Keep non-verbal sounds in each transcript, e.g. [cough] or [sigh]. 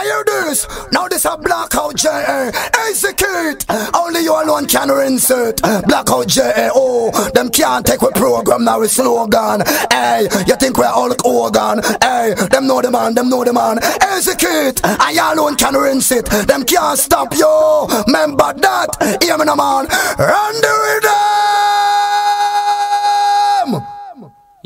I hear this. Now this a blackout J.A. Execute. Only you alone can rinse it. Blackout J.A. Oh, them can't take with program now with slogan. Hey, you think we're all organ? Hey, them know the man, them know the man. Execute. I alone can rinse it. Them can't stop you. Remember that. Hear me, no man. Run the rhythm.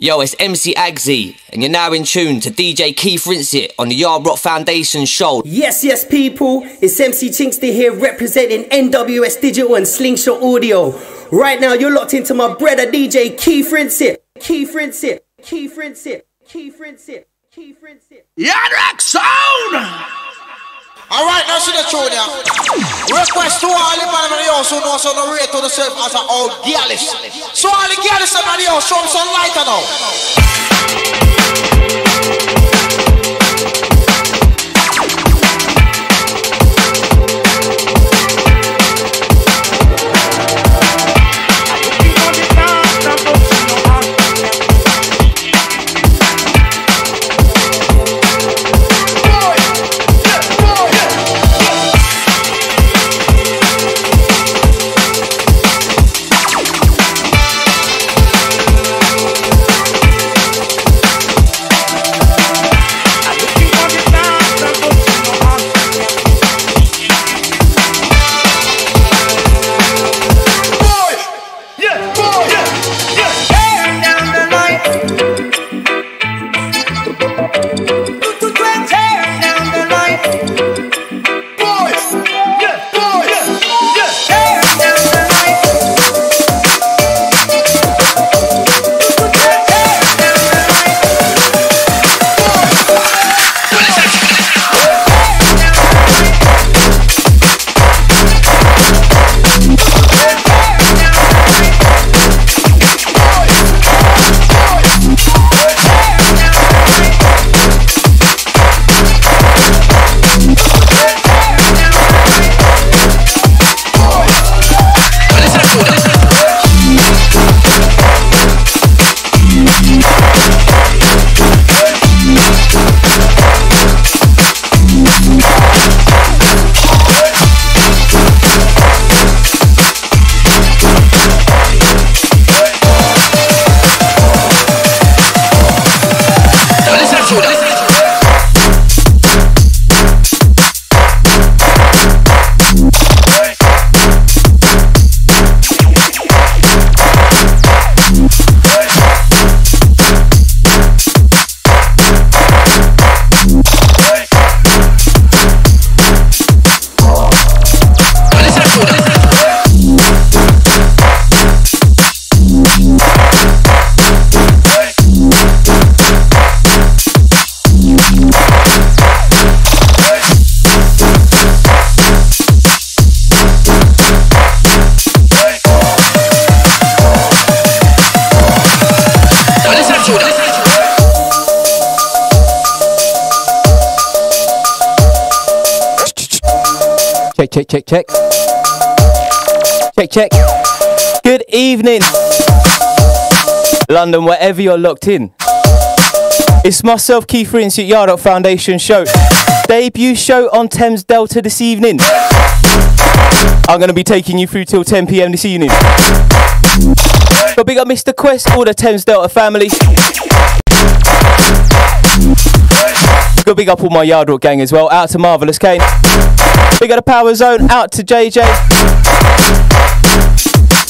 Yo, it's MC Agsy, and you're now in tune to DJ Keith Rinse It on the Yard Rock Foundation show. Yes, yes, people. It's MC Chinkster here representing NWS Digital and Slingshot Audio. Right now, you're locked into my brother DJ Keith Rinse It. Keith Rinse It. Keith Rinse It. Keith Rinse It. Keith Rinse It. Yard Rock Sound! Alright, now see the tune here. Request to all the man in the house who knows to rate to as an old gallus. So all the gallus in the show them some lighter now. Check, check, check, check. Check, check. Good evening, London, wherever you're locked in. It's myself, Keith Rinse It Yard Foundation show. Debut show on Thames Delta this evening. I'm going to be taking you through till 10 pm this evening. But big up Mr. Quest, all the Thames Delta family. Go big up all my Yard Rock gang as well. Out to Marvelous Kane. Big up the Power Zone. Out to JJ.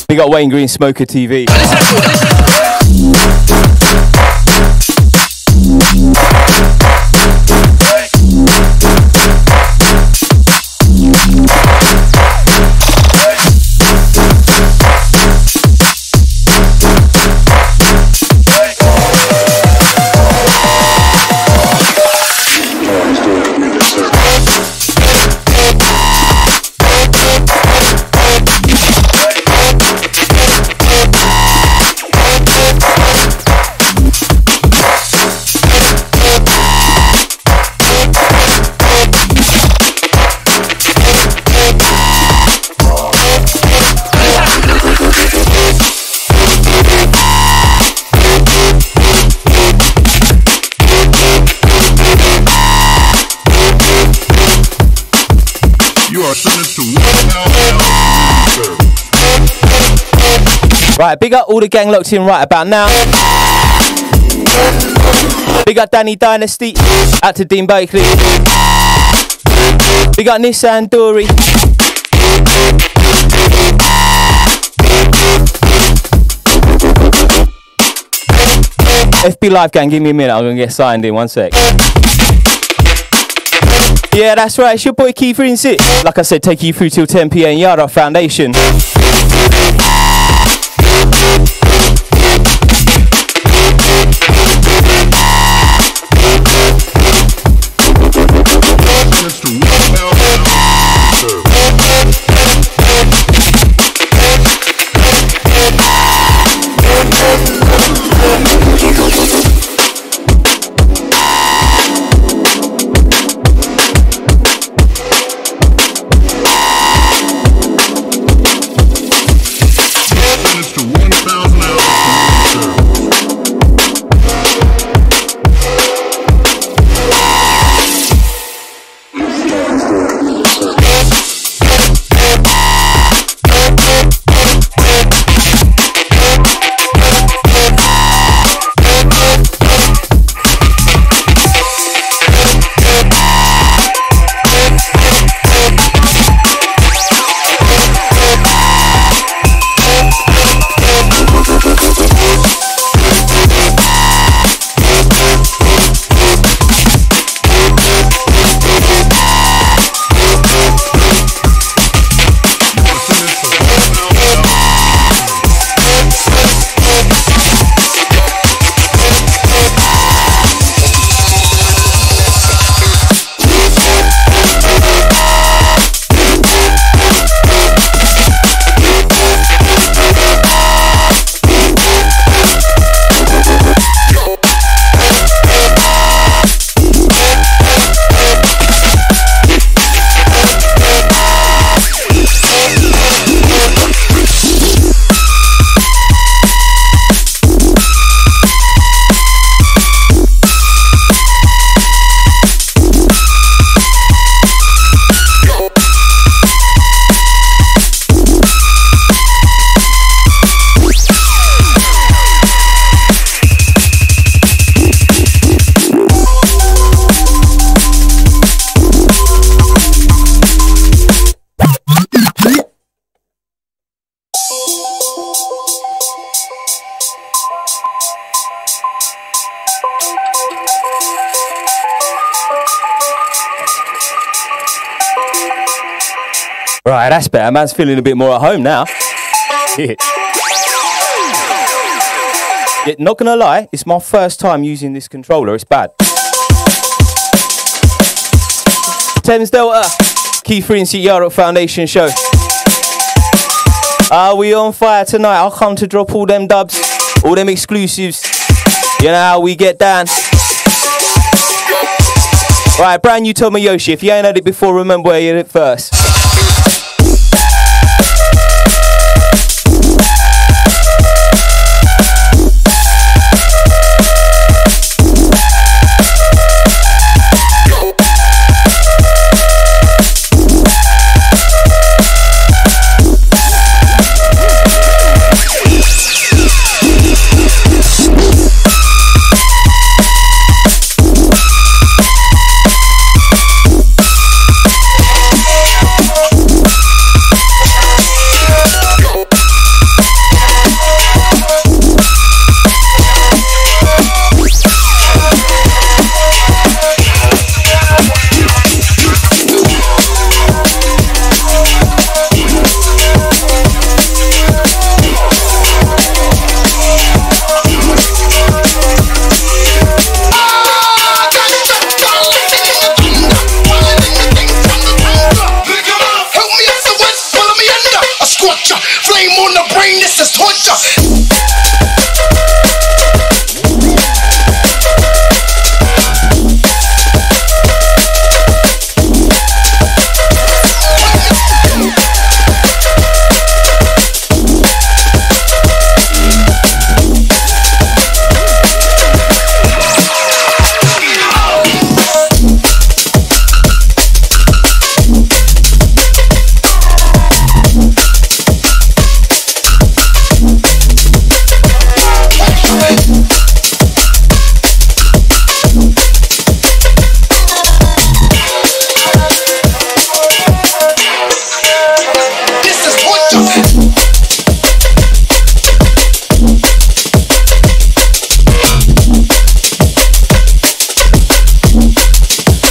Big up Wayne Green Smoker TV. Right, big up all the gang locked in right about now. Big up Danny Dynasty. Out to Dean Blakely. Big up Nissan Dory. FB Live gang, give me a minute. I'm gonna get signed in one sec. Yeah, that's right. It's your boy Keith Rinse It. Like I said, take you through till 10 p.m. Yard Rock Foundation. Thank you. That's better. Man's feeling a bit more at home now. [laughs] yeah. Not gonna lie, it's my first time using this controller. It's bad. Thames Delta, Keith Rinse It Yard Rock Foundation show. Are we on fire tonight? I'll come to drop all them dubs, all them exclusives. You know how we get down. Right, brand new Tomoyoshi. If you ain't heard it before, remember where you heard it first.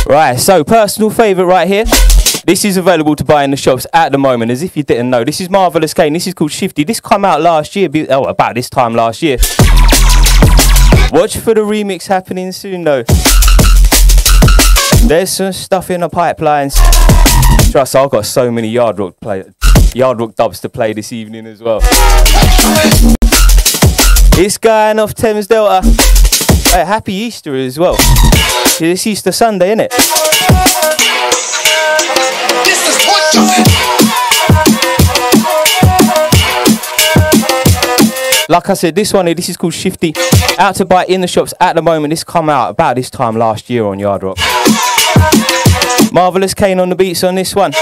Right, so personal favourite right here. This is available to buy in the shops at the moment, as if you didn't know. This is Marvelous Kane. This is called Shifty. This come out last year. Oh, about this time last year. Watch for the remix happening soon, though. There's some stuff in the pipelines. Trust, I've got so many yard rock play, yard rock dubs to play this evening as well. It's going off Thames Delta. Hey, happy Easter as well. It's Easter Sunday, isn't it? Like I said, this one here, this is called Shifty. Out to buy in the shops at the moment. This come out about this time last year on Yard Rock. Marvelous Kane on the beats on this one.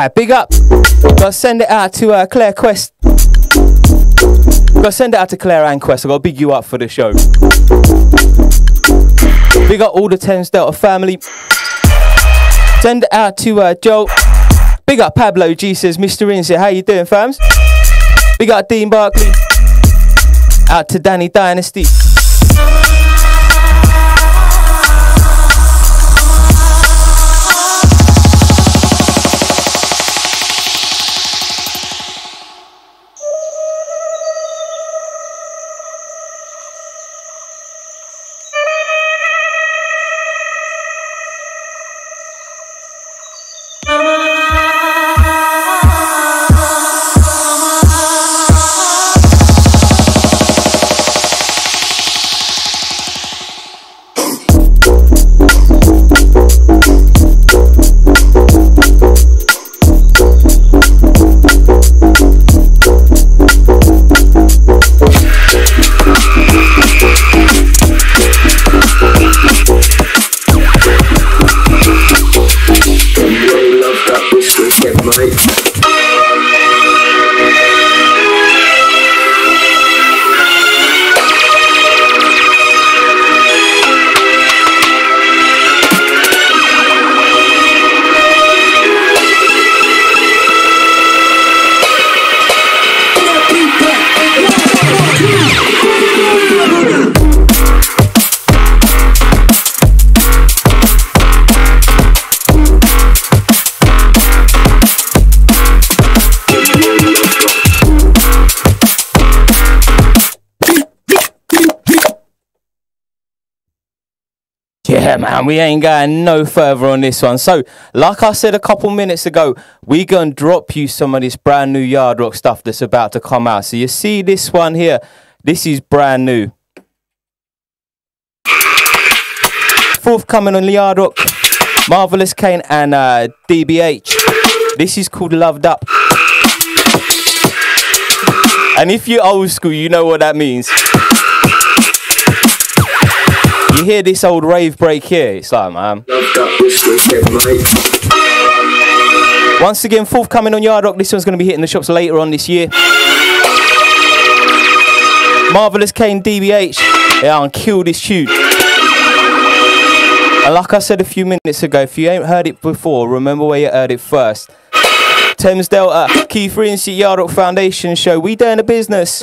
Right, big up. Gotta send it out to uh, Claire Quest. Gotta send it out to Claire and Quest. I gotta big you up for the show. Big up all the Thames Delta family. Send it out to uh, Joe. Big up Pablo G says, Mr. Inset, how you doing, fams? Big up Dean Barkley. Out to Danny Dynasty. Man, we ain't going no further on this one. So, like I said a couple minutes ago, we gonna drop you some of this brand new Yard Rock stuff that's about to come out. So you see this one here, this is brand new. Forthcoming on Yard Rock, Marvelous Kane and uh, DBH. This is called Loved Up. And if you're old school, you know what that means. You hear this old rave break here, it's like, man. Once again, forthcoming on Yard Rock. This one's going to be hitting the shops later on this year. Marvelous Kane DBH. Yeah, I'll kill this tune. And like I said a few minutes ago, if you ain't heard it before, remember where you heard it first. Thames Delta, Keith Rinsey, Yard Rock Foundation show. We doing the business.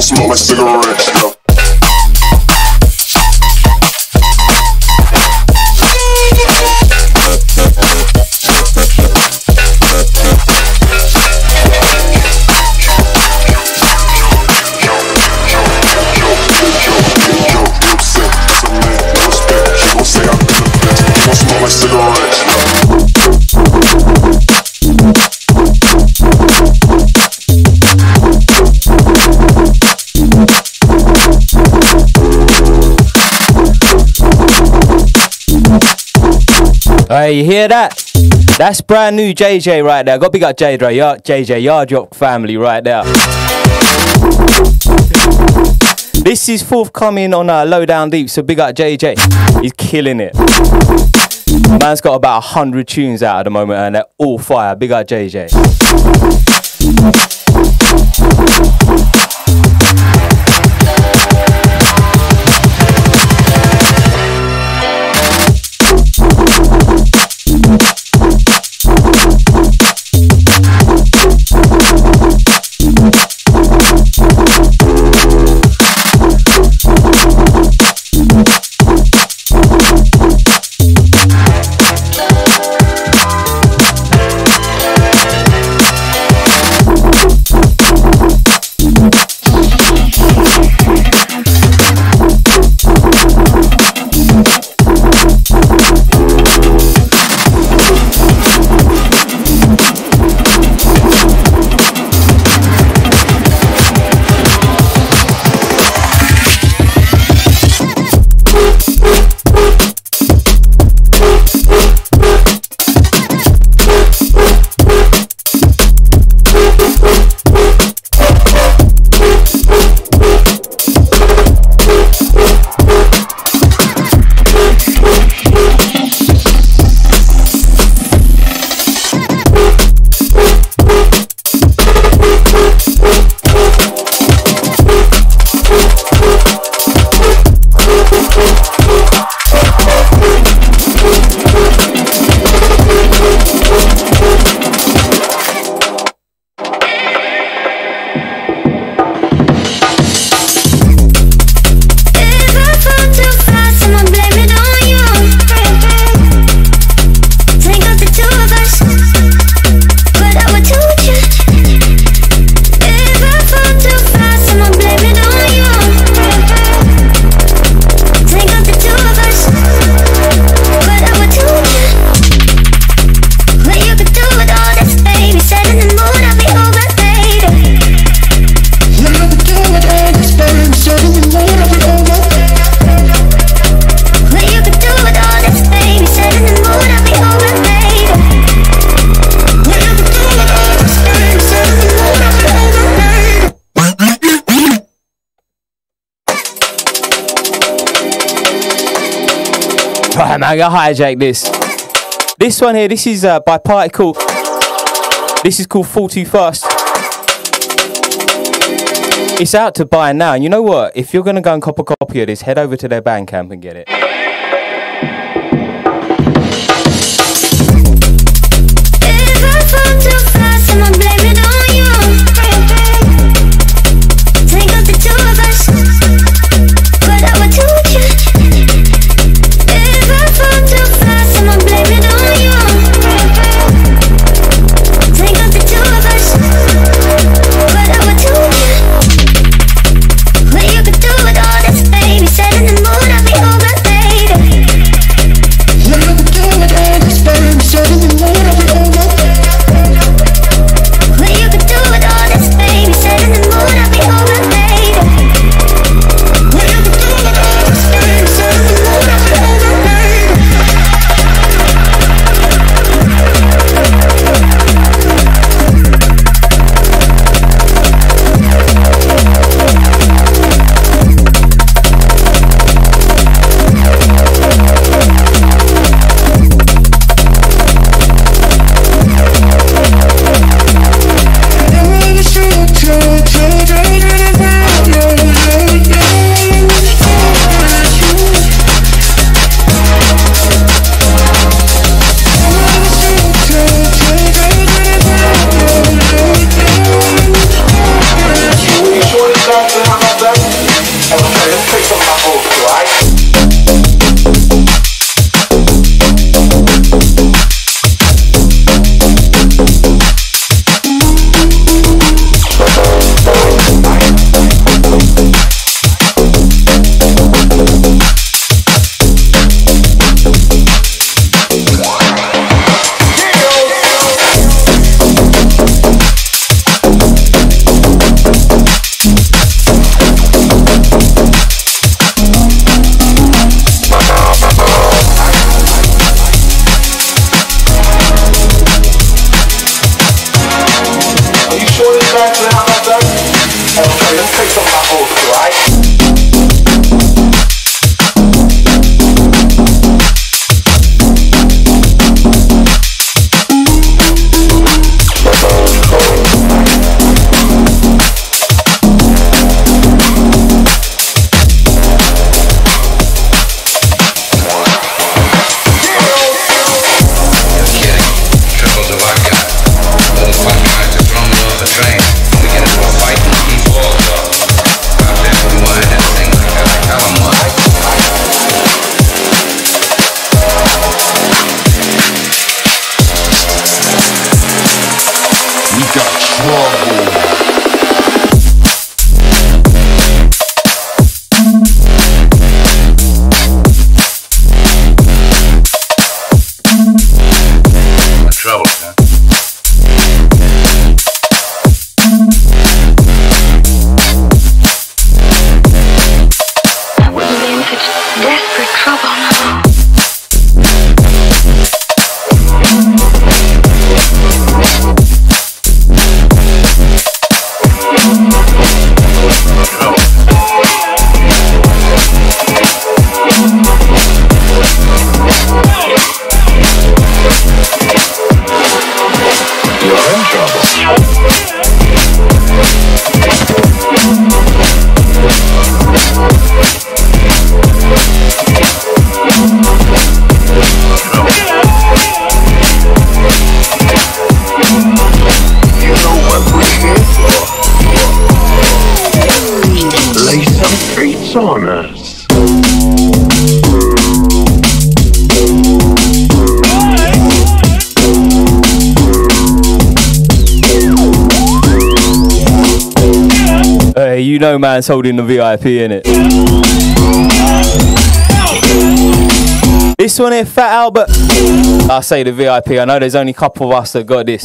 Smoke like cigarettes, Hey, you hear that? That's brand new JJ right there. Got big up JJ, Yard, JJ Yard Rock family right there. This is forthcoming on uh, Low Down Deep, so big up JJ. He's killing it. Man's got about a hundred tunes out at the moment, and they're all fire. Big up JJ. If Right, man, I gotta hijack this. This one here, this is uh, by Particle. This is called Fall Too Fast. It's out to buy now. And you know what? If you're gonna go and cop a copy of this, head over to their Bandcamp and get it. I fall too fast, man's holding the VIP in it. This one here, Fat Albert. I say the VIP. I know there's only a couple of us that got this.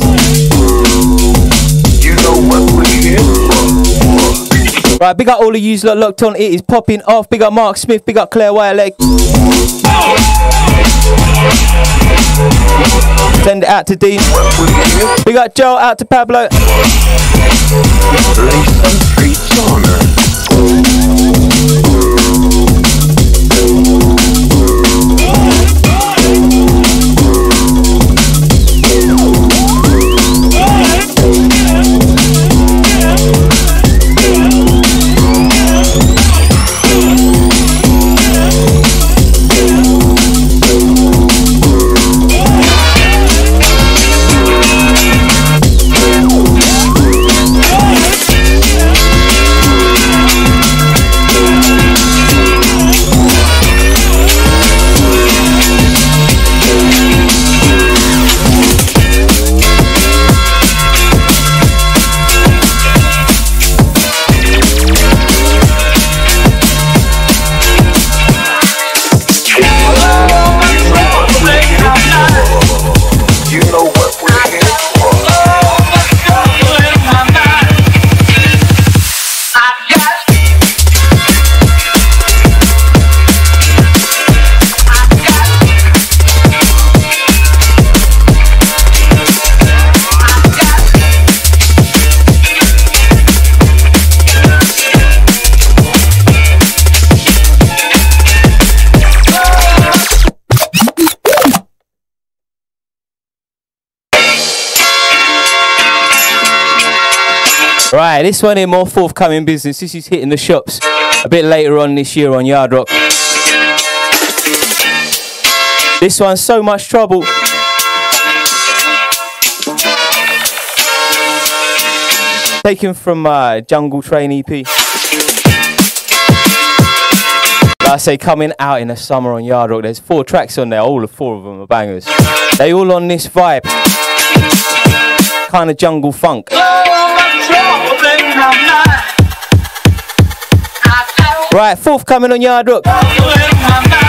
You know what we're here. Right, big up all of yous locked on. It is popping off. Big up Mark Smith. Big up Claire Whiteleg. Send it out to Dean. We got Joe. Out to Pablo. This one here more forthcoming business. This is hitting the shops a bit later on this year on Yard Rock. This one's so much trouble. Taken from uh, Jungle Train EP. Like I say, coming out in the summer on Yard Rock. There's four tracks on there. All the four of them are bangers. They all on this vibe. Kind of jungle funk. Right, forthcoming on Yard Rock.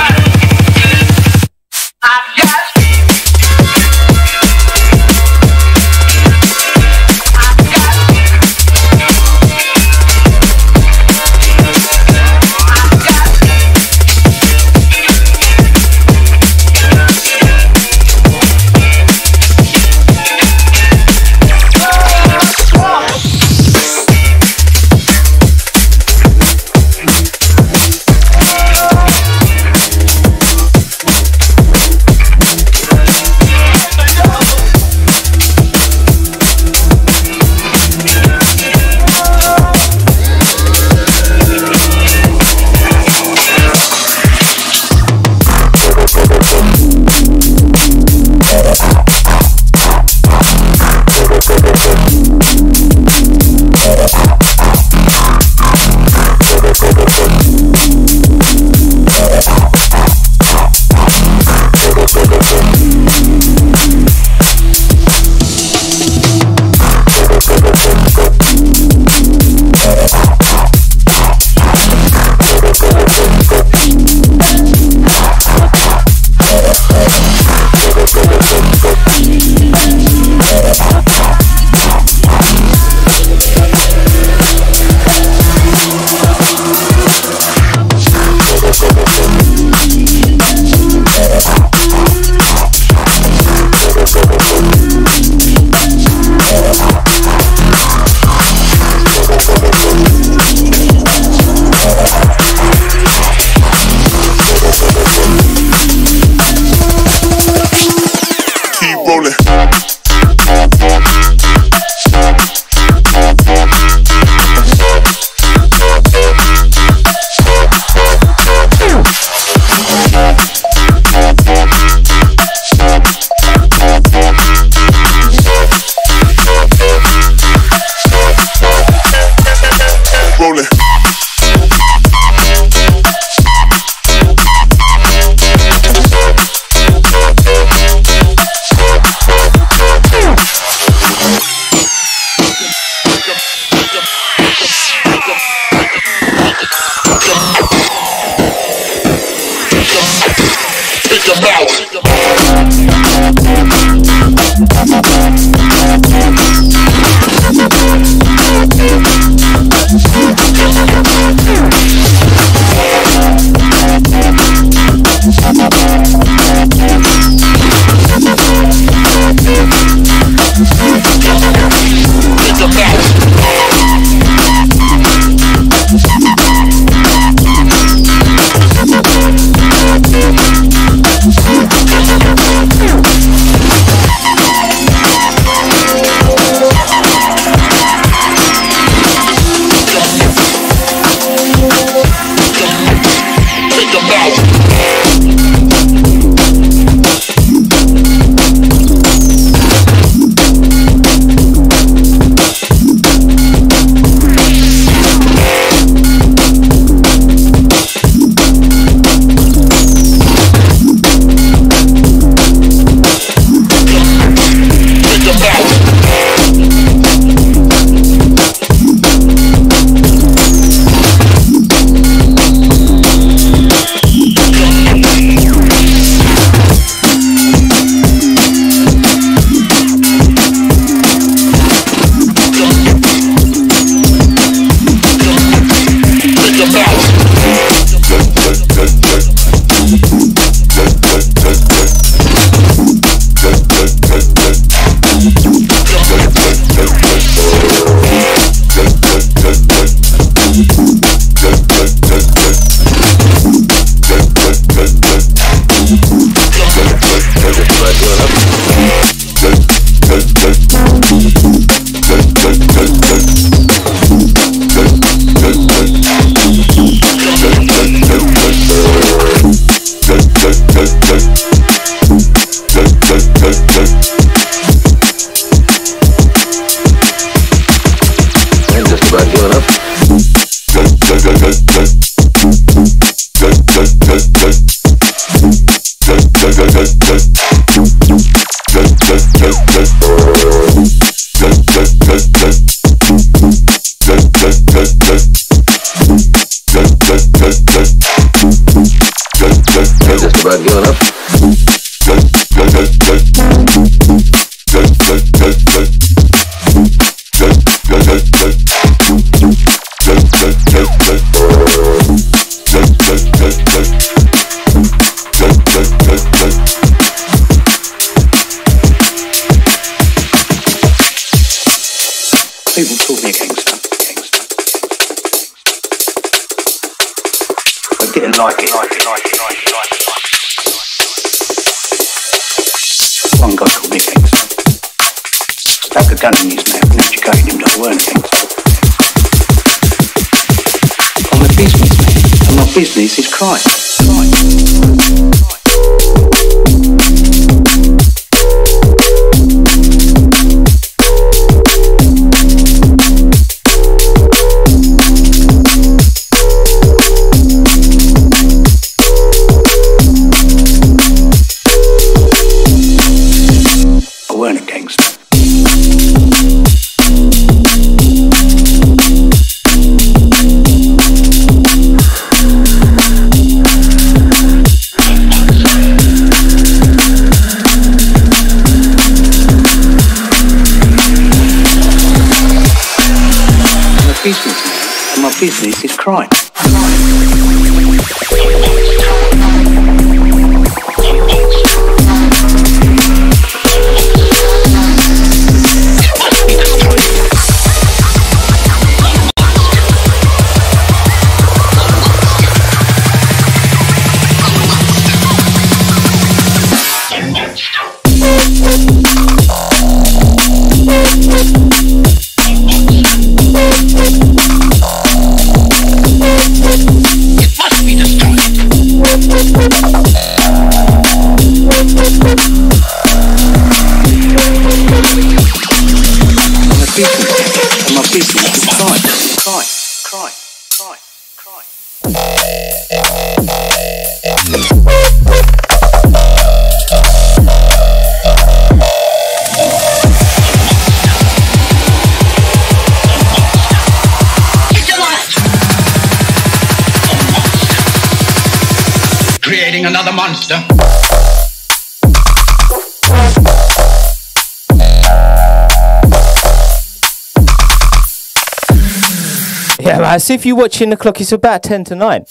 Man. See if you're watching the clock, it's about 10 to 9.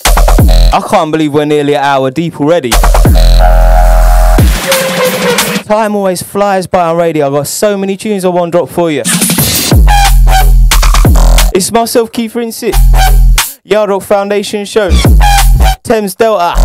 I can't believe we're nearly an hour deep already. Time always flies by on radio. I've got so many tunes I want to drop for you. It's myself, Keith Rinse It. Yard Rock Foundation Show. Thames Delta.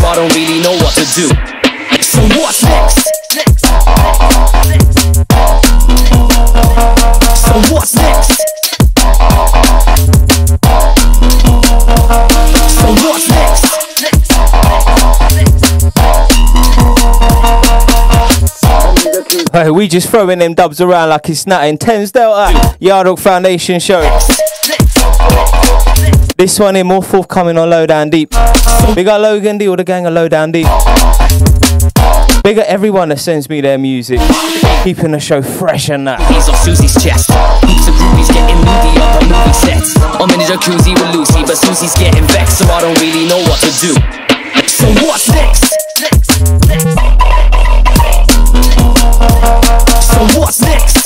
So I don't really know what to do. So what's next? So what's next? So what's next? Hey, we just throwing them dubs around like it's nothing. Thames Delta, Yard Dog Foundation show. This one here more forthcoming on Low Down Deep. Big up Logan D, all the gang of Low Down Deep. Big up everyone that sends me their music. Keeping the show fresh and that. He's off Susie's chest. Groups of groupies getting moody off the movie sets. I'm in the jacuzzi with Lucy, but Susie's getting vexed, so I don't really know what to do. So what's next? So what's next?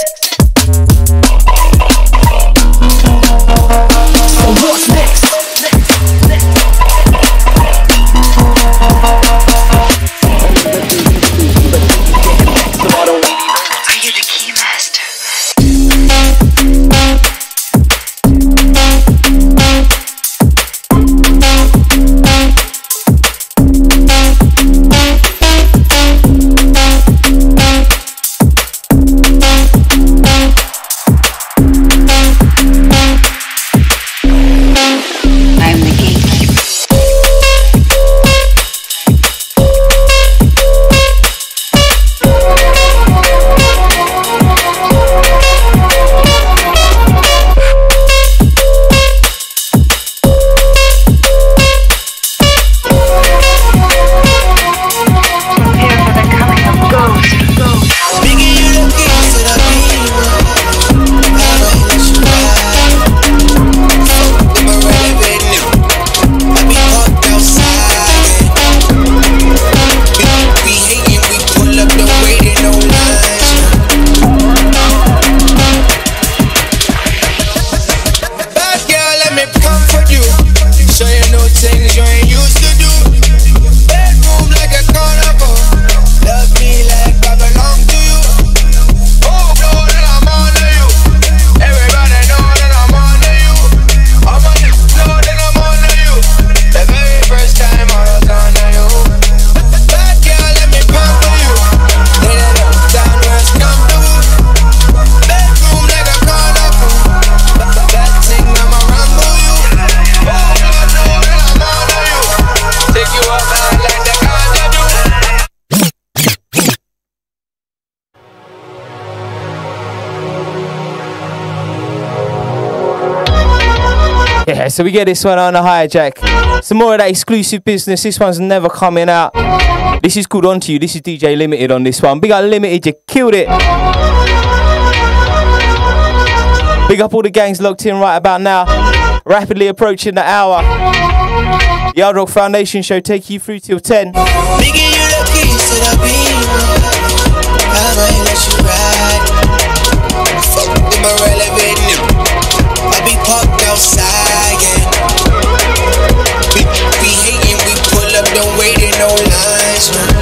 So we get this one on a hijack. Some more of that exclusive business. This one's never coming out. This is called Onto You. This is DJ Limited on this one. Big up Limited, you killed it. Big up all the gangs locked in right about now. Rapidly approaching the hour. Yard Rock Foundation show take you through till 10. Biggie, outside, yeah. We, we hating, we pull up, don't wait in no lines, man.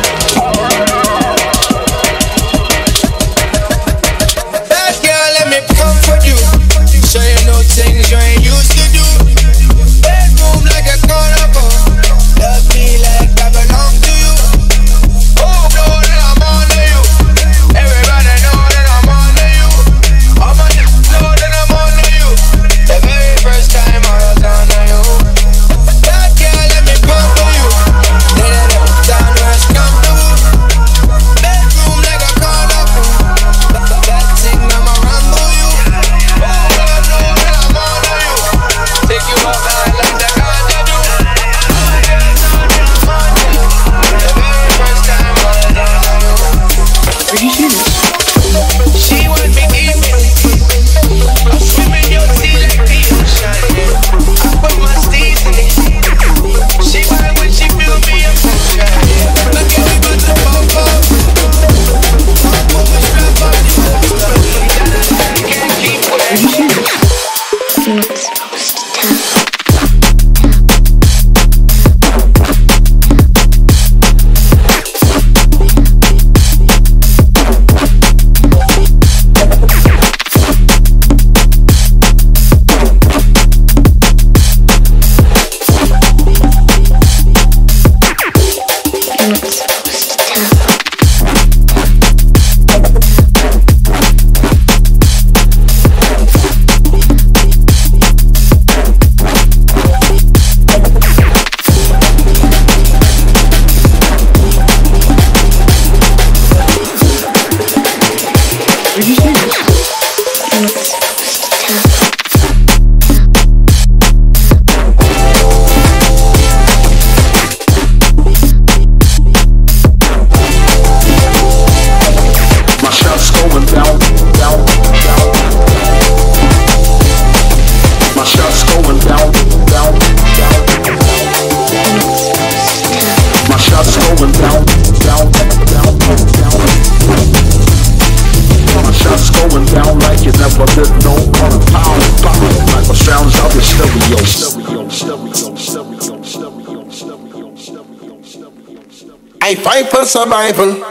For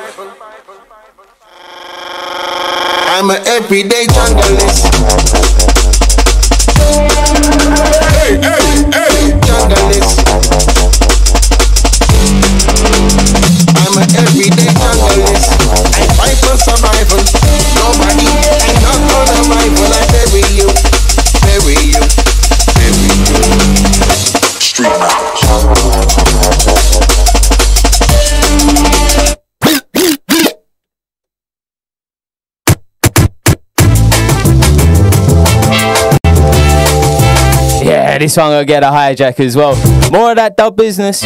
this one gonna get a hijack as well. More of that dub business.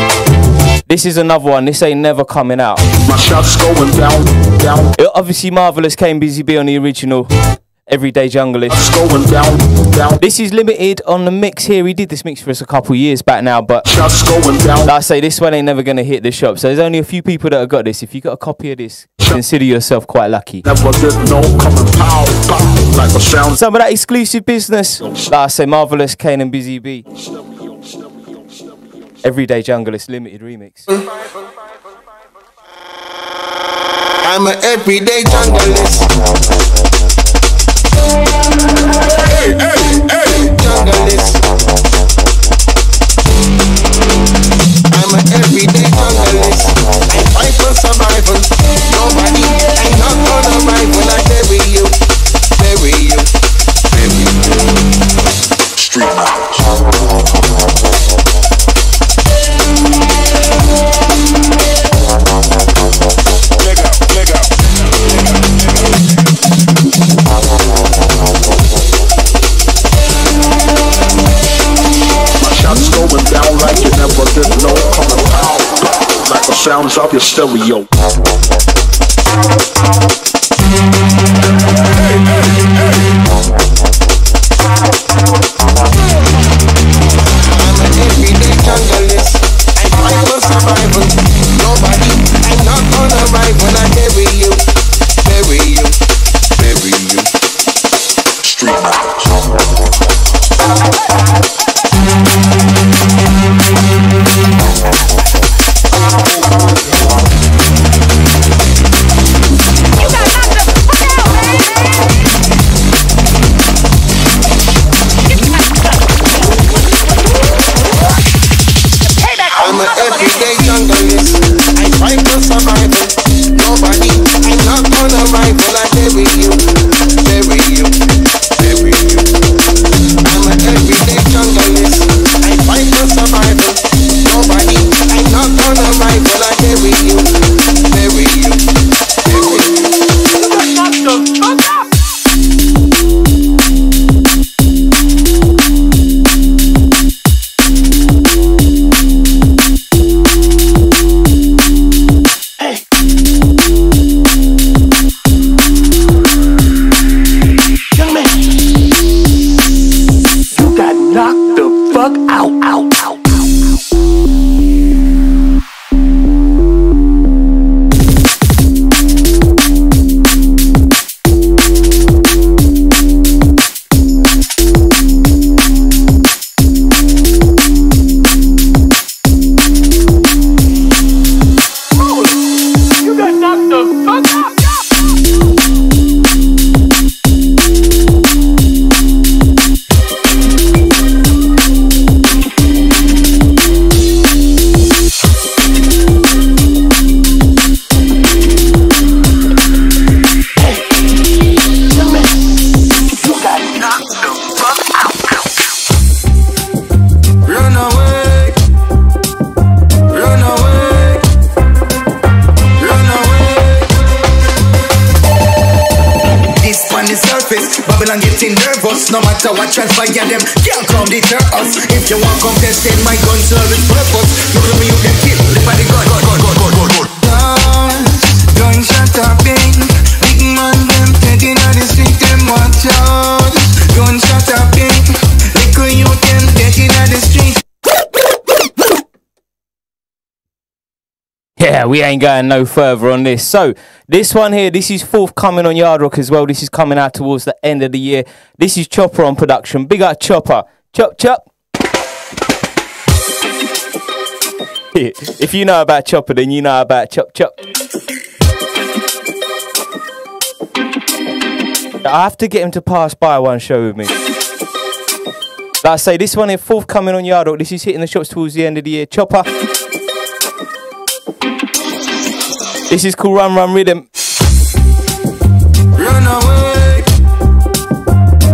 This is another one. This ain't never coming out. My shots going down, down. It obviously marvelous Cain busy B on the original. Everyday Junglist. Down. This is limited on the mix here. He did this mix for us a couple years back now, but Shots going down. like I say, this one ain't never gonna hit the shop. So there's only a few people that have got this. If you got a copy of this, consider yourself quite lucky. No pow, pow, like. Some of that exclusive business, like I say, marvelous Cain and Busy B. Everyday Junglist limited remix. I'm an everyday junglist. Hey, hey, hey, junglist. I'm everyday. I fight for survival. Nobody, not gonna when I you, you, you. Street knowledge. Down like you never did no coming pow, like the sounds of your stereo. We ain't going no further on this. So, this one here, this is forthcoming on Yard Rock as well. This is coming out towards the end of the year. This is Chopper on production. Big up Chopper. Chop, chop. if you know about Chopper, then you know about Chop, chop. I have to get him to pass by one show with me. Like I say, this one is forthcoming on Yard Rock. This is hitting the shops towards the end of the year. Chopper. This is called Run Run Rhythm. Run away,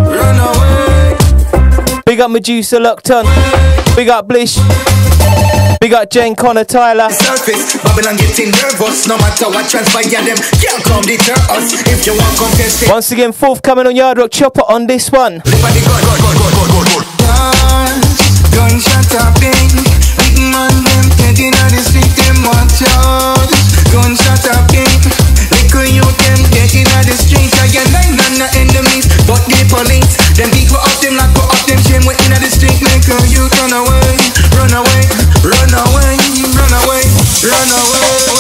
run away. Big up Medusa Lockton. Big up Blish. Big up Jane Connor Tyler. Surface, Babylon getting nervous no matter what transpire them. Can't come deter us. If you want contested, Once again, fourth forthcoming on Yard Rock Chopper on this one. Gunshot big man them the street them watch out. Gunshot a bing, little you them taking on the street. I get nine and the enemies, but the police them beat we up them like we up them shame we inna the street. A you run away, run away, run away, run away, run away.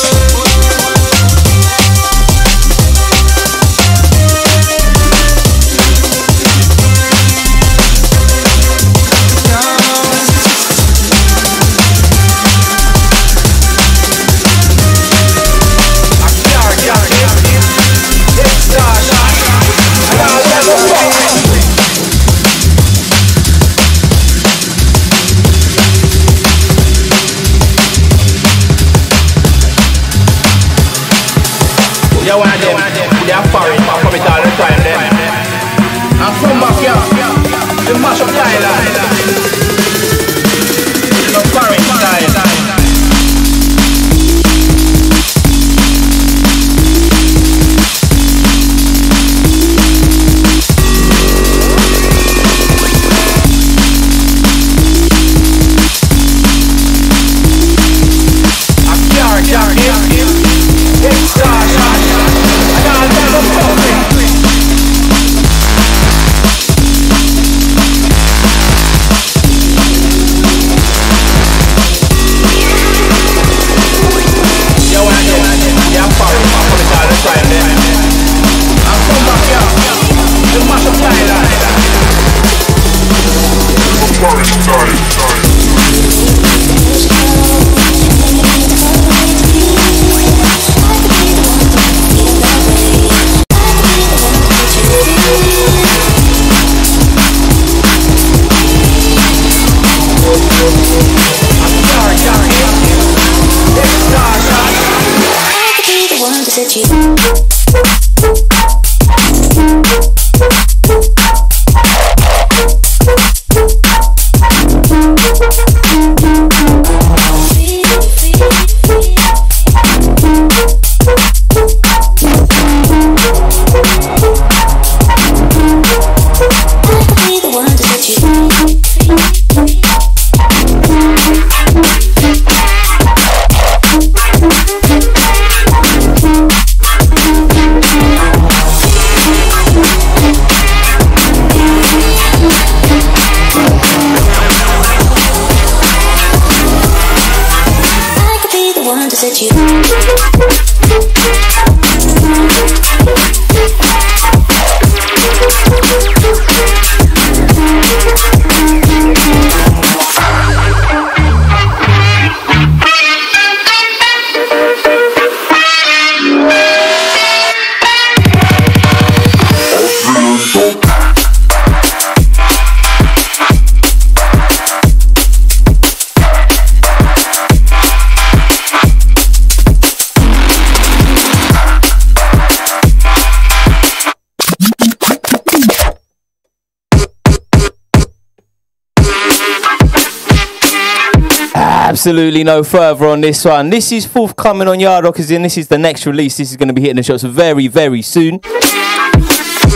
Absolutely no further on this one. This is forthcoming on Yard Rock, as in this is the next release. This is going to be hitting the shots very, very soon.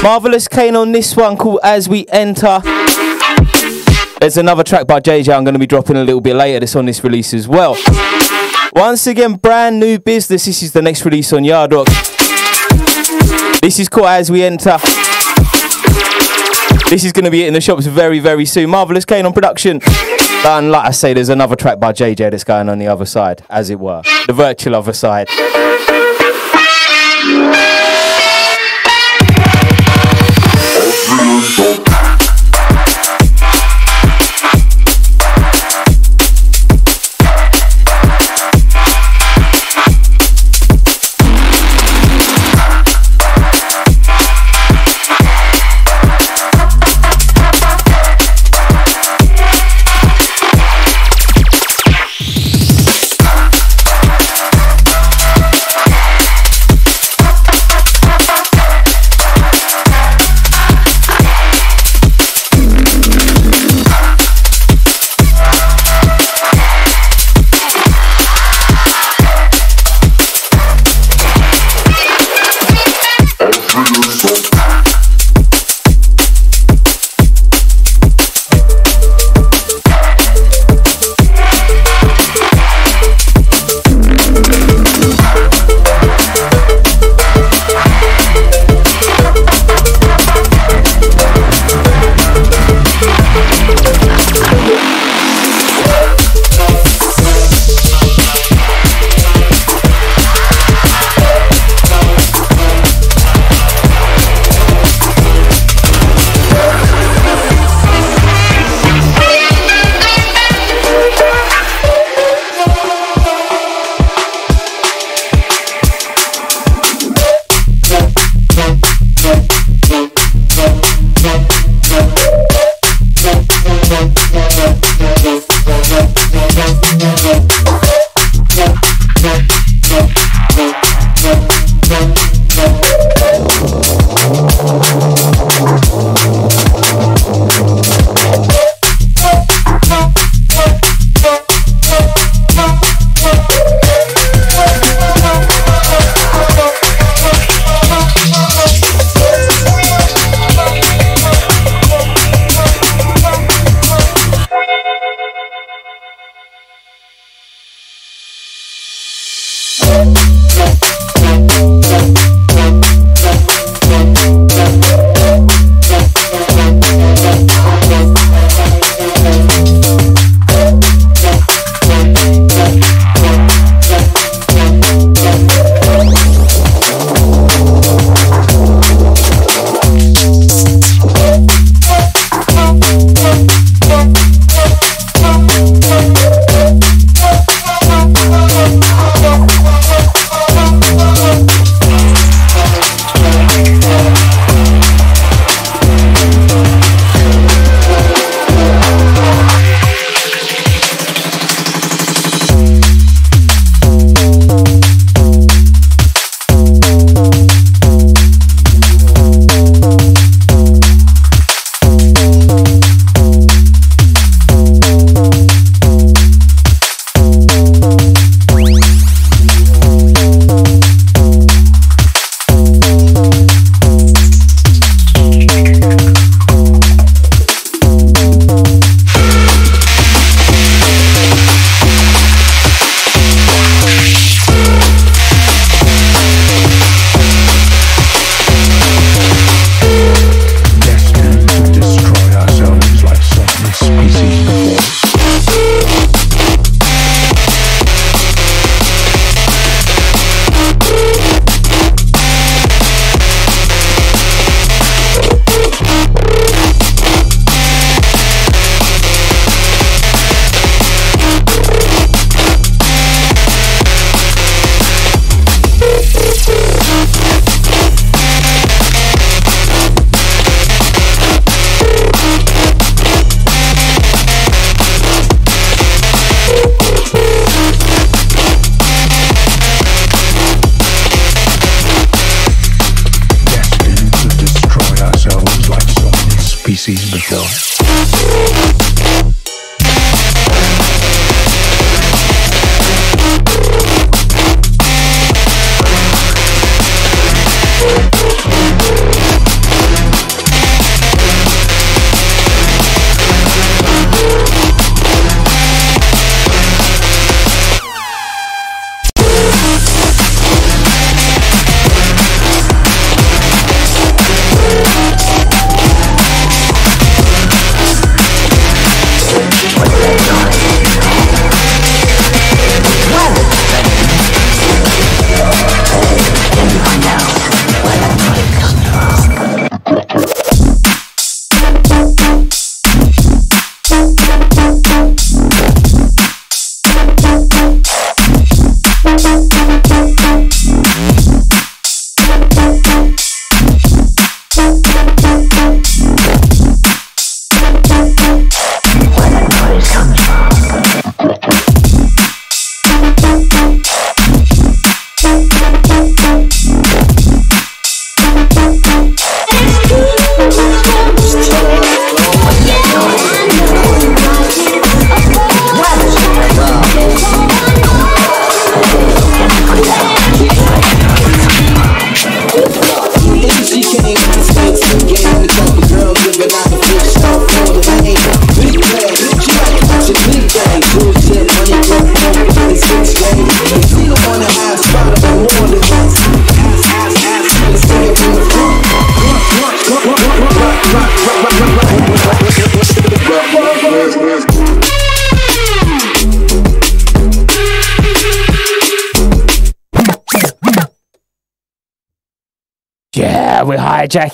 Marvelous Cain on this one called As We Enter. There's another track by JJ I'm going to be dropping a little bit later that's on this release as well. Once again, brand new business. This is the next release on Yard Rock. This is called As We Enter. This is going to be it in the shops very, very soon. Marvelous Cain on production. And like I say, there's another track by JJ that's going on the other side, as it were. The virtual other side.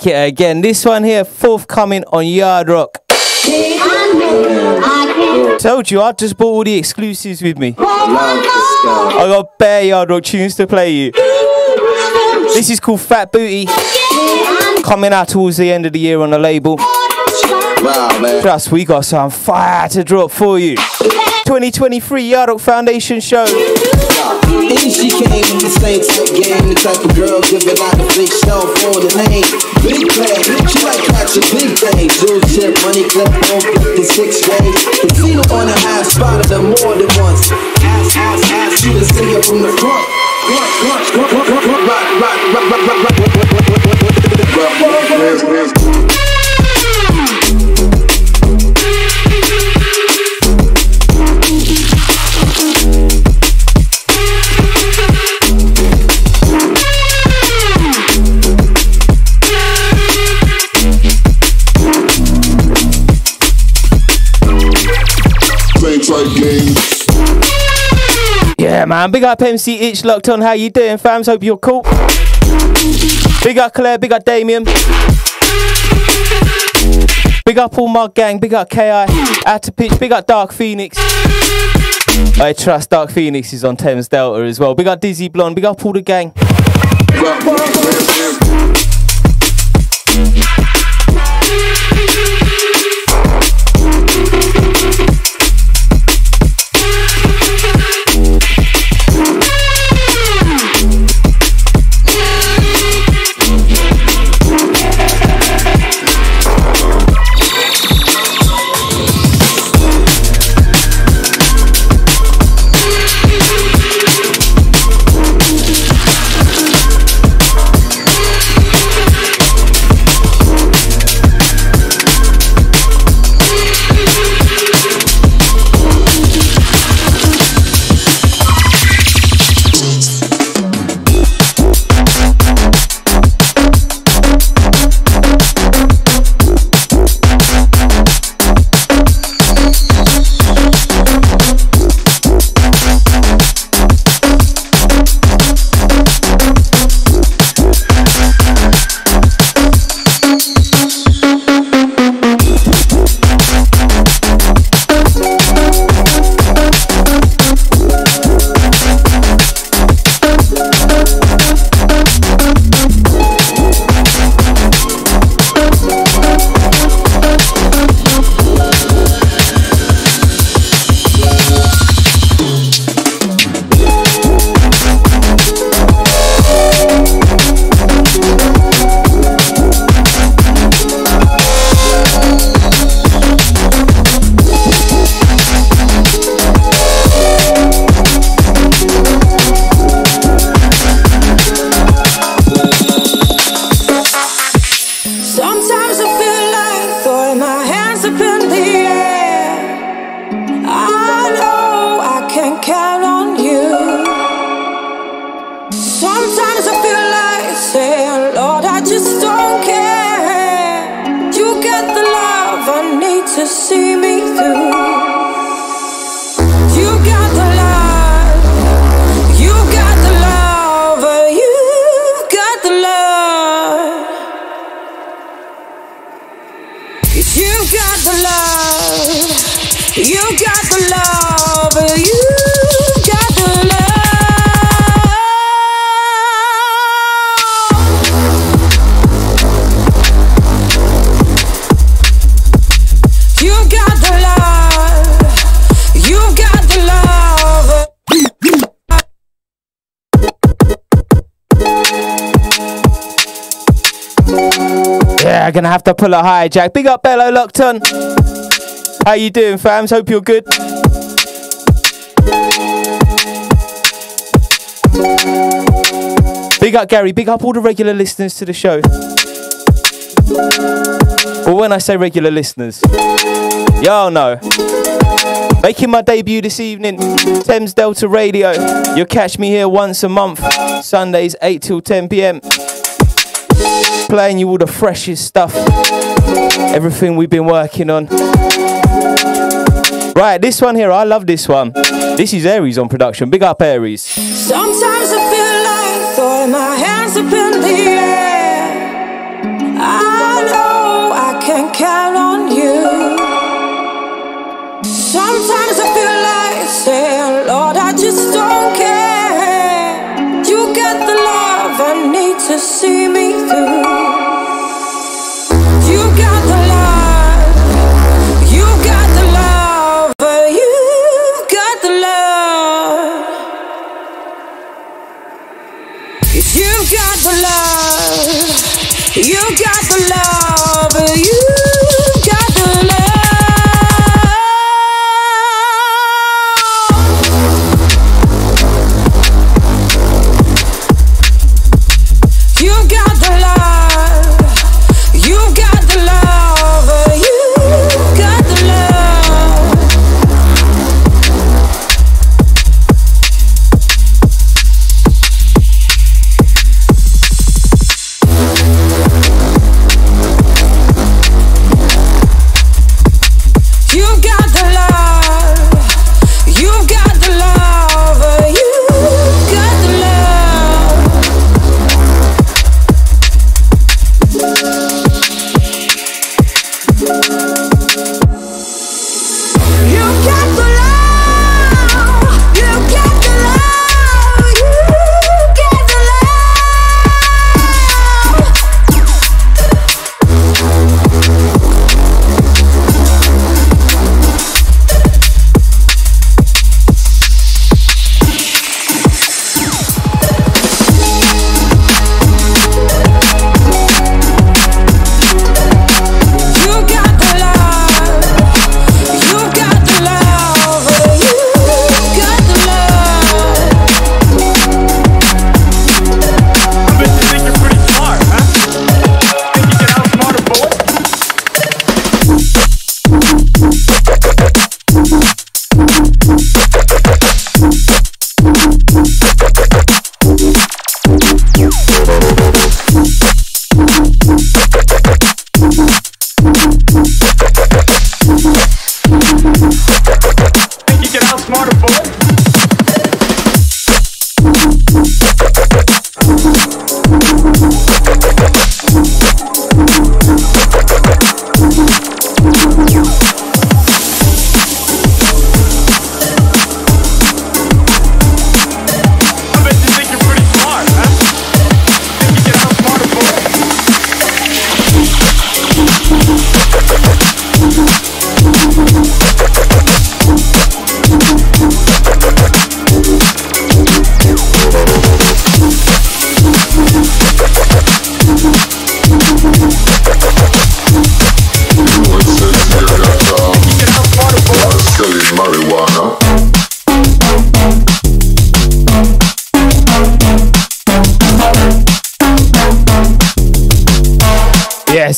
It again. This one here, forthcoming on Yard Rock. Told you, I just bought all the exclusives with me. I got bare Yard Rock tunes to play you. This is called Fat Booty. Coming out towards the end of the year on the label. Trust, we got some fire to drop for you. 2023 Yard Rock Foundation show. In she came with the same type game, the type of girl giving out the big show for the name. Big plan, she like catching big things. Jewel chip, money clip, don't on 56 ways. Casino on the high spotted her more than once. Ask, ask, ask you to see her from the front. Front, front, front, front, front, front, rock, rock, rock, rock, rock, rock, rock, rock, rock, rock, rock. Same Yeah, man. Big up MC Itch locked on. How you doing, fams? Hope you're cool. Big up Claire. Big up Damien. Big up all my gang. Big up KI. Out to pitch. Big up Dark Phoenix. I trust Dark Phoenix is on Thames Delta as well. Big up Dizzy Blonde. Big up all the gang. Have to pull a hijack. Big up Bello locked on. How you doing, fams? Hope you're good. Big up Gary. Big up all the regular listeners to the show. Well, when I say regular listeners, y'all know. Making my debut this evening, Thames Delta Radio. You'll catch me here once a month, Sundays 8 till 10 pm playing you all the freshest stuff, everything we've been working on. Right, this one here, I love this one. This is Aries on production. Big up, Aries. Sometimes I feel like throwing my hands up in the air. I know I can count on you. Sometimes I feel like saying, Lord, I just don't care. You get the love I need to see. You got the love, you.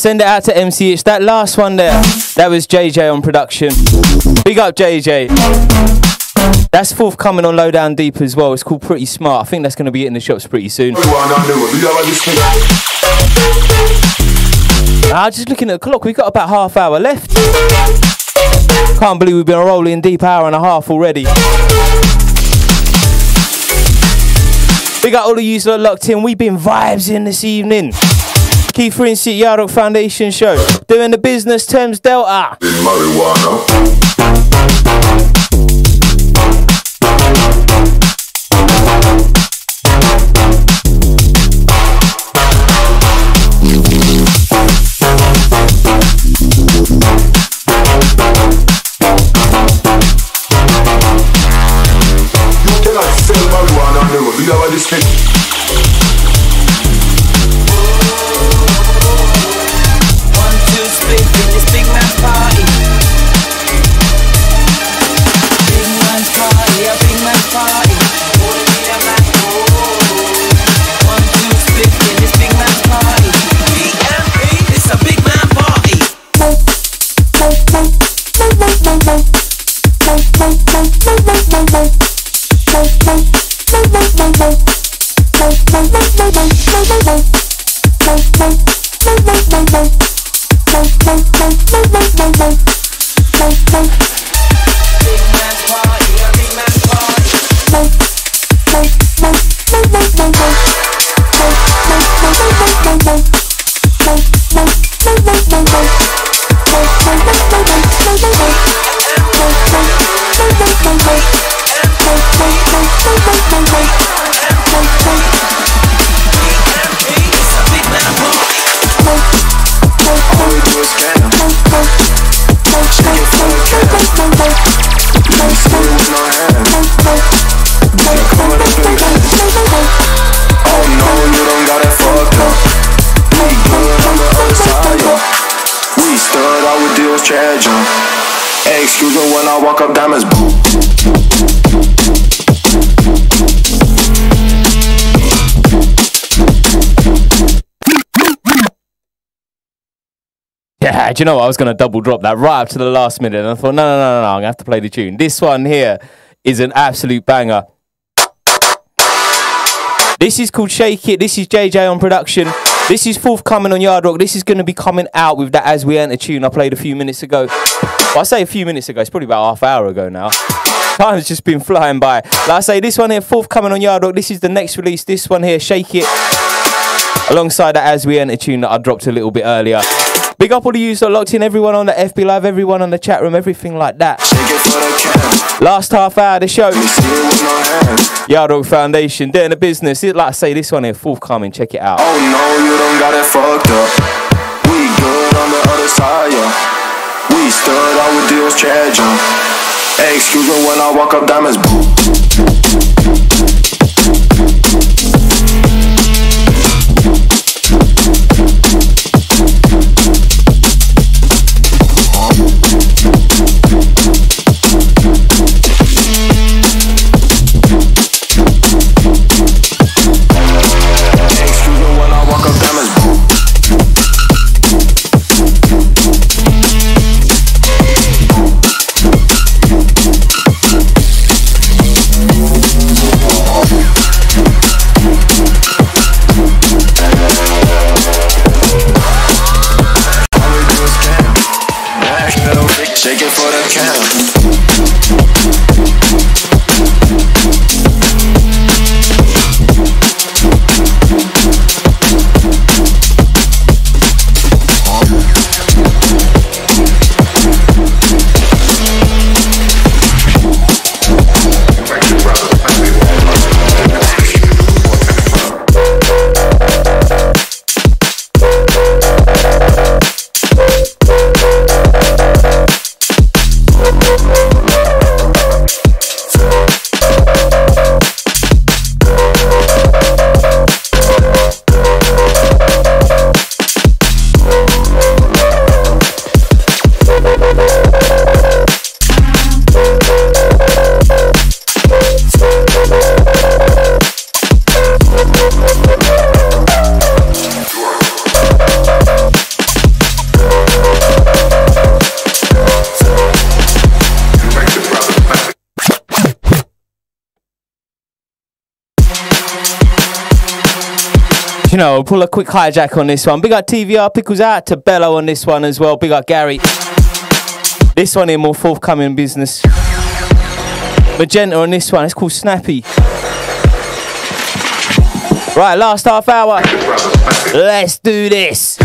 Send it out to MCH. That last one there, that was JJ on production. Big up JJ. That's forthcoming on Lowdown Deep as well. It's called Pretty Smart. I think that's going to be in the shops pretty soon. Ah, just looking at the clock, we've got about half hour left. Can't believe we've been rolling deep hour and a half already. We got all of you lot locked in. We've been vibes in this evening. Keith Rinse It, Yarrock Foundation Show. Doing the business, Thames Delta. You cannot sell marijuana the. You do you know what? I was going to double drop that right up to the last minute. And I thought, no, no, no, no, no, I'm going to have to play the tune. This one here is an absolute banger. This is called Shake It. This is JJ on production. This is forthcoming on Yard Rock. This is going to be coming out with that As We Enter tune I played a few minutes ago. Well, I say a few minutes ago, it's probably about half hour ago now. Time's just been flying by. Like I say, this one here, forthcoming on Yard Rock. This is the next release. This one here, Shake It. Alongside that As We Enter tune that I dropped a little bit earlier. Big up all the yous that locked in, everyone on the FB Live, everyone on the chat room, everything like that. Last half hour of the show. Yard Rock Foundation, doing the business. It- Like I say, this one here, forthcoming. Check it out. Oh no, you don't got it fucked up. We good on the other side, yeah. We stood out with deals, treasure. Hey, excuse me when I walk up diamonds. Boom. Know, pull a quick hijack on this one. Big up TVR Pickles out to Bello on this one as well. Big up Gary. This one in more forthcoming business. Magenta on this one. It's called Snappy. Right, last half hour. Let's do this.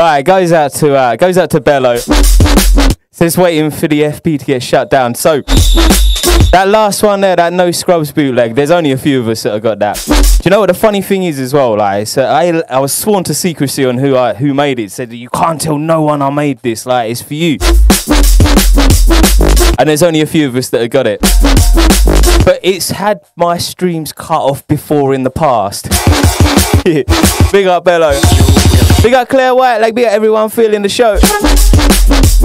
Right, goes out to uh, goes out to Bello. Says waiting for the FP to get shut down. So that last one there, that no scrubs bootleg. There's only a few of us that have got that. Do you know what the funny thing is as well? Like, so I I was sworn to secrecy on who I who made it. Said you can't tell no one I made this. Like, it's for you. And there's only a few of us that have got it. But it's had my streams cut off before in the past. [laughs] big up Bello. Big up Claire White. Like, big up everyone feeling the show.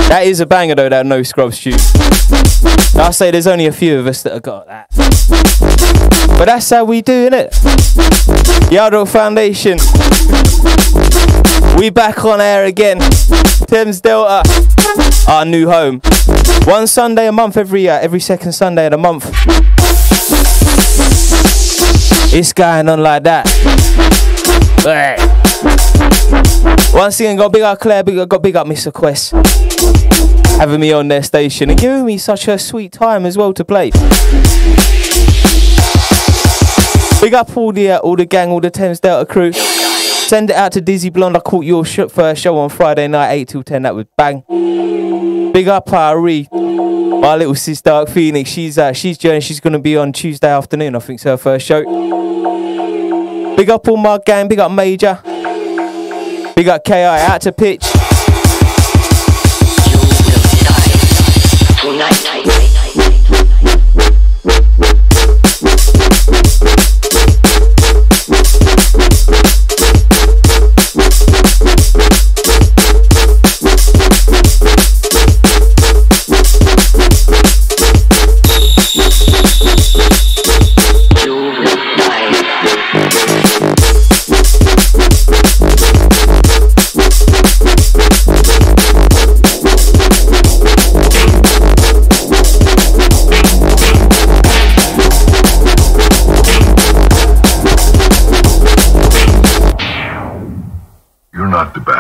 That is a banger though, that no scrubs tune. I say there's only a few of us that have got that. But that's how we do, innit? Yardrock Foundation. We back on air again. Thames Delta. Our new home. One Sunday a month every uh, every second Sunday of the month. It's going on like that. Right. Once again, got big up Claire, big got big up Mr. Quest. Having me on their station and giving me such a sweet time as well to play. Big up all the uh, all the gang, all the Thames Delta crew. Send it out to Dizzy Blonde. I caught your sh- first show on Friday night, 8 till 10. That was bang. Big up Ari, my little sister Dark Phoenix. She's uh, she's joining. She's gonna be on Tuesday afternoon. I think it's her first show. Big up all my gang. Big up Major. Big up Ki. Out to pitch. to about.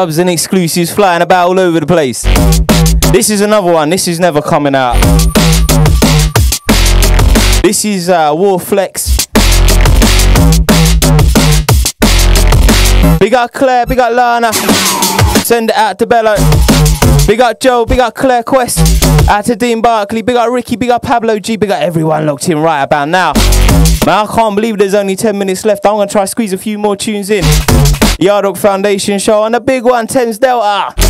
Dubs and exclusives flying about all over the place. This is another one. This is never coming out. This is uh, War Flex. Big up Claire, big up Lana. Send it out to Bello. Big up Joe, big up Claire Quest. Out to Dean Barkley, big up Ricky, big up Pablo G, big up everyone locked in right about now. Man, I can't believe there's only 10 minutes left. I'm gonna try squeeze a few more tunes in. Yard Foundation show and the big one, Thames Delta.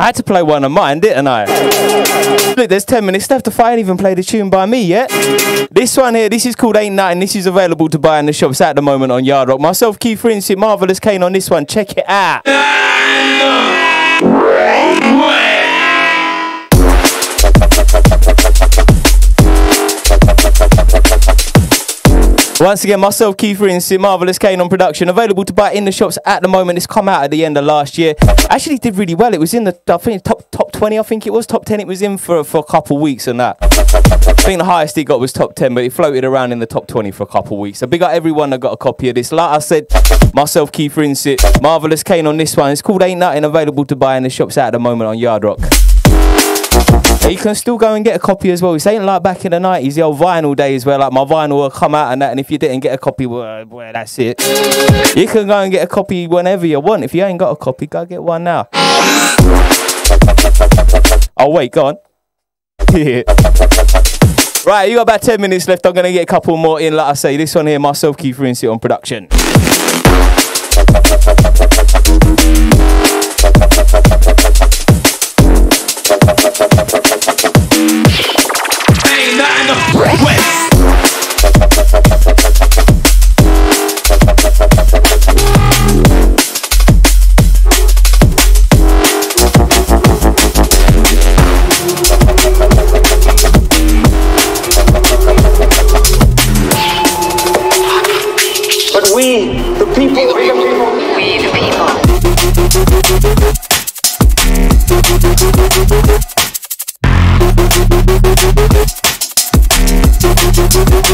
I had to play one of mine, didn't I? Look, there's 10 minutes left. If I ain't even played a tune by me yet. This one here, this is called Ain't Nothing. This is available to buy in the shops at the moment on Yard Rock. Myself, Keith Rinse It, Marvelous Cain on this one. Check it out. Once again, myself, Keith Rinse It, Marvelous Cain on production. Available to buy in the shops at the moment. It's come out at the end of last year. Actually did really well. It was in the, I think, top top 20, I think it was. Top 10 it was in for, for a couple weeks and that. I think the highest it got was top 10, but it floated around in the top 20 for a couple weeks. So big up everyone that got a copy of this. Like I said, myself, Keith Rinse It, Marvelous Cain on this one. It's called Ain't Nothing. Available to buy in the shops at the moment on Yard Rock. You can still go and get a copy as well. This ain't like back in the 90s, the old vinyl days where like my vinyl will come out and that, and if you didn't get a copy, well, well, that's it. You can go and get a copy whenever you want. If you ain't got a copy, go get one now. Oh, wait, go on. [laughs] right, you got about 10 minutes left. I'm going to get a couple more in. Like I say, this one here, myself, Keith Rinse It on production. Ain't nothing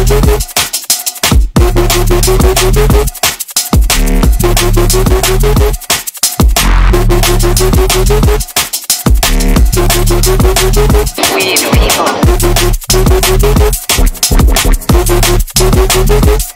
We the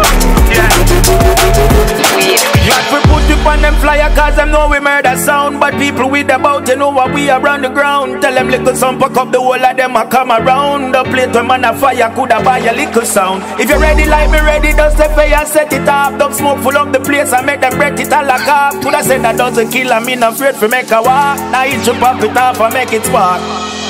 on them flyer cause them know we murder sound. But people with about you know what we are on the ground. Tell them little some pack up the whole of them a come around. The plate when man a fire coulda buy a little sound. If you ready like me ready just the fire set it up. Dump smoke full up the place and make them break it all like up Coulda said that doesn't kill and me not afraid for make a walk Now you pop it off and make it spark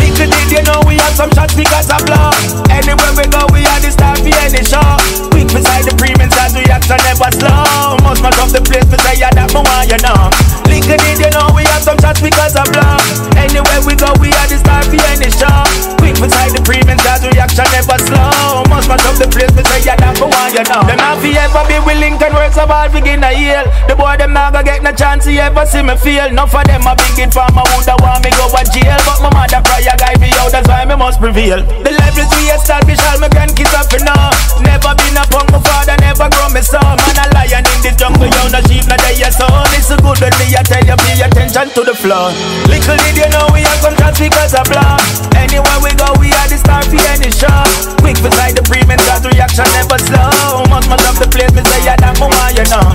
Little did you know we have some shots because of blood. Anywhere we go, we are the star for any show. Quick beside the premiums as reaction never slow. Must mash up the place, say yeah, that want you know. Little did you know we have some shots because of blood. Anywhere we go, we are the star for any show. Beside the premiums as reaction never slow. Must mash up the place, me say yeah, that me want you know. Them not fi ever be willing can work so hard begin a heal. The boy them not gonna get no chance to ever see me feel. Enough of them a big for my woulda want me go a jail, but my mother prayer guide me out. That's why me must prevail. The levels we establish, all my grandkids up for now. Never been a punk, my father never grow me son. Man a lion in the jungle, you no sheep, no day your. It's so good when me I tell you pay attention to the floor. Little did you know we some chance because of blood. Anywhere we go, we are the star for any show. Quick beside the premiums, cause reaction never slow. Must must up the place, me say yeah, that more you know.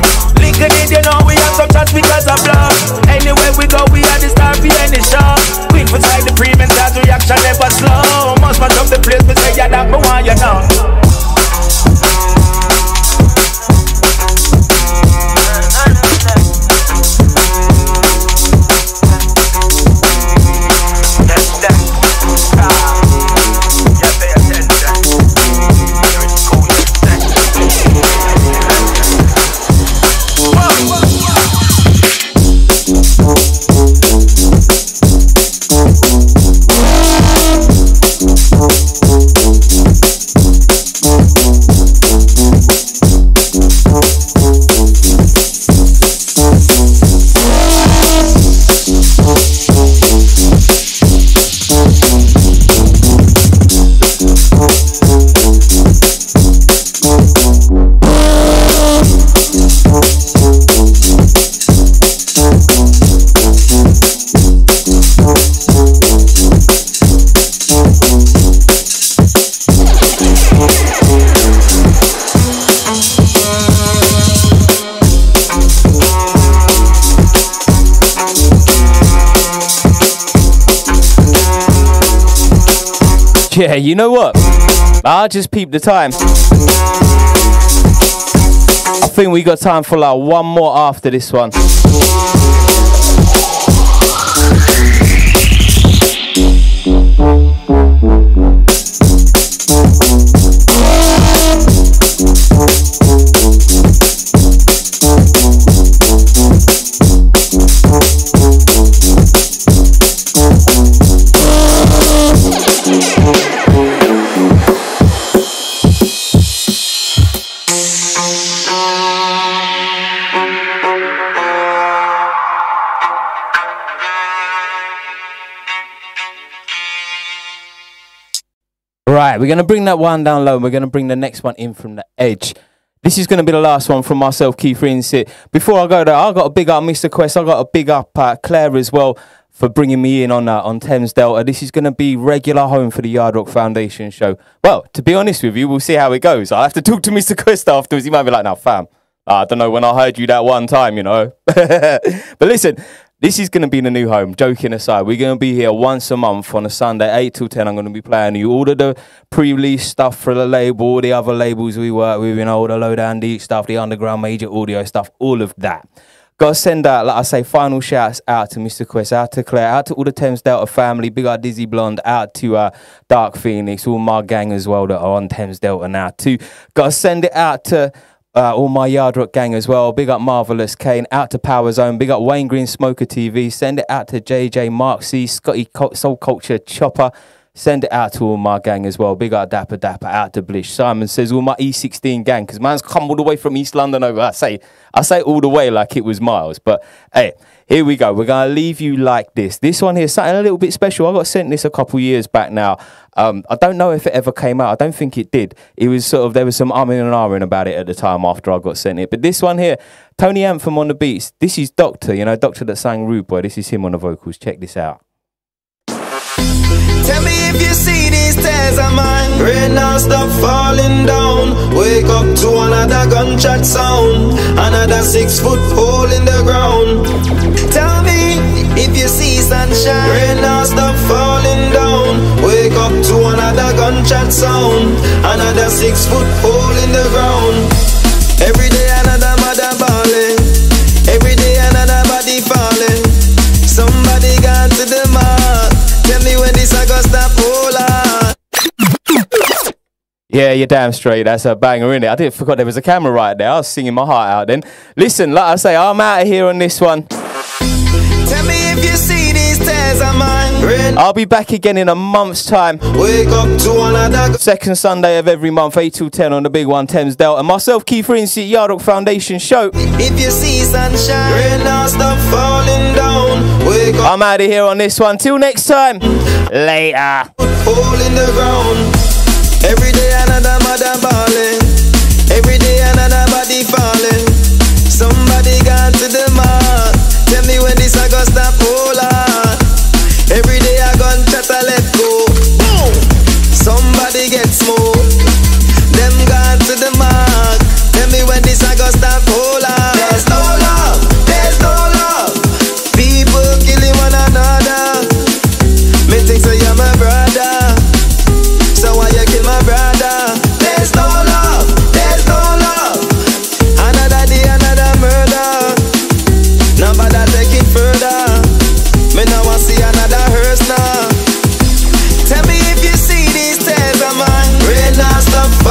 Little did you know we have some chance because of love. Anywhere we go, we are the star for any show. Quick beside the premiums, cause reaction never slow. Must must up the place, me say yeah, that more you know. Yeah, you know what? I just peeped the time. I think we got time for like one more after this one. Right, we're going to bring that one down low and we're going to bring the next one in from the edge. This is going to be the last one from myself, Keith Rinse It. Before I go there, I got a big up Mr. Quest. I got a big up uh, Claire as well for bringing me in on uh, on Thames Delta. This is going to be regular home for the Yard Rock Foundation show. Well, to be honest with you, we'll see how it goes. I'll have to talk to Mr. Quest afterwards. He might be like, "Now, fam, I don't know when I heard you that one time, you know." [laughs] but listen, this is going to be the new home. Joking aside, we're going to be here once a month on a Sunday, 8 till 10. I'm going to be playing you all of the pre release stuff for the label, all the other labels we work with, you know, all the low down deep stuff, the underground major audio stuff, all of that. Got to send out, like I say, final shouts out to Mr. Quest, out to Claire, out to all the Thames Delta family, Big Eye Dizzy Blonde, out to uh, Dark Phoenix, all my gang as well that are on Thames Delta now too. Got to send it out to uh, all my Yard Rock gang as well. Big up Marvelous Cain, out to Power Zone. Big up Wayne Green Smoker TV. Send it out to JJ Mark C, Scotty Soul Culture Chopper. Send it out to all my gang as well. Big up Dapper Dapper, out to Blish. Simon says all my E16 gang, because man's come all the way from East London over. I say, I say all the way like it was miles. But hey, here we go. We're gonna leave you like this. This one here, something a little bit special. I got sent this a couple years back now. Um, I don't know if it ever came out. I don't think it did. It was sort of there was some umming and ahhing about it at the time after I got sent it. But this one here, Tony Anthem on the beats. This is Doctor. You know, Doctor that sang Rude Boy. This is him on the vocals. Check this out. Tell me if you see these tears of mine. Rain now stop falling down. Wake up to another gunshot sound. Another six foot hole in the ground. Tell me if you see sunshine. Rain now stop falling down. Wake up to another gunshot sound. Another six foot hole in the ground. Every day Yeah, you're damn straight. That's a banger, innit? I didn't forgot there was a camera right there. I was singing my heart out then. Listen, like I say, I'm out of here on this one. Tell me if you see these tears of mine. I'll be back again in a month's time. Wake up to another. Second Sunday of every month, 8 till 10 on the big one, Thames Delta. Myself, Keith Rinse It, Yardok Foundation Show. If you see sunshine, rain now stop falling down. Wake up. I'm out of here on this one. Till next time. Later. Every day another mother balling. Every day another body falling. Somebody gone to the mark. Tell me when this I. Hold on. Every day I let go. Somebody get smoke.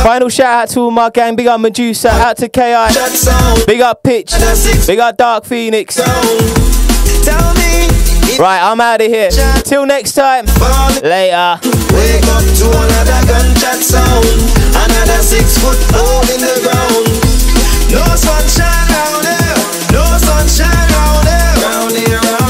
Final shout out to all my gang. Big up Medusa. Out to KI. Big up Pitch. Big up Dark Phoenix. Right, I'm out of here. Till next time. Later. Wake up to another sound. Another six foot hole in the ground. No sunshine. No sunshine round here. Round.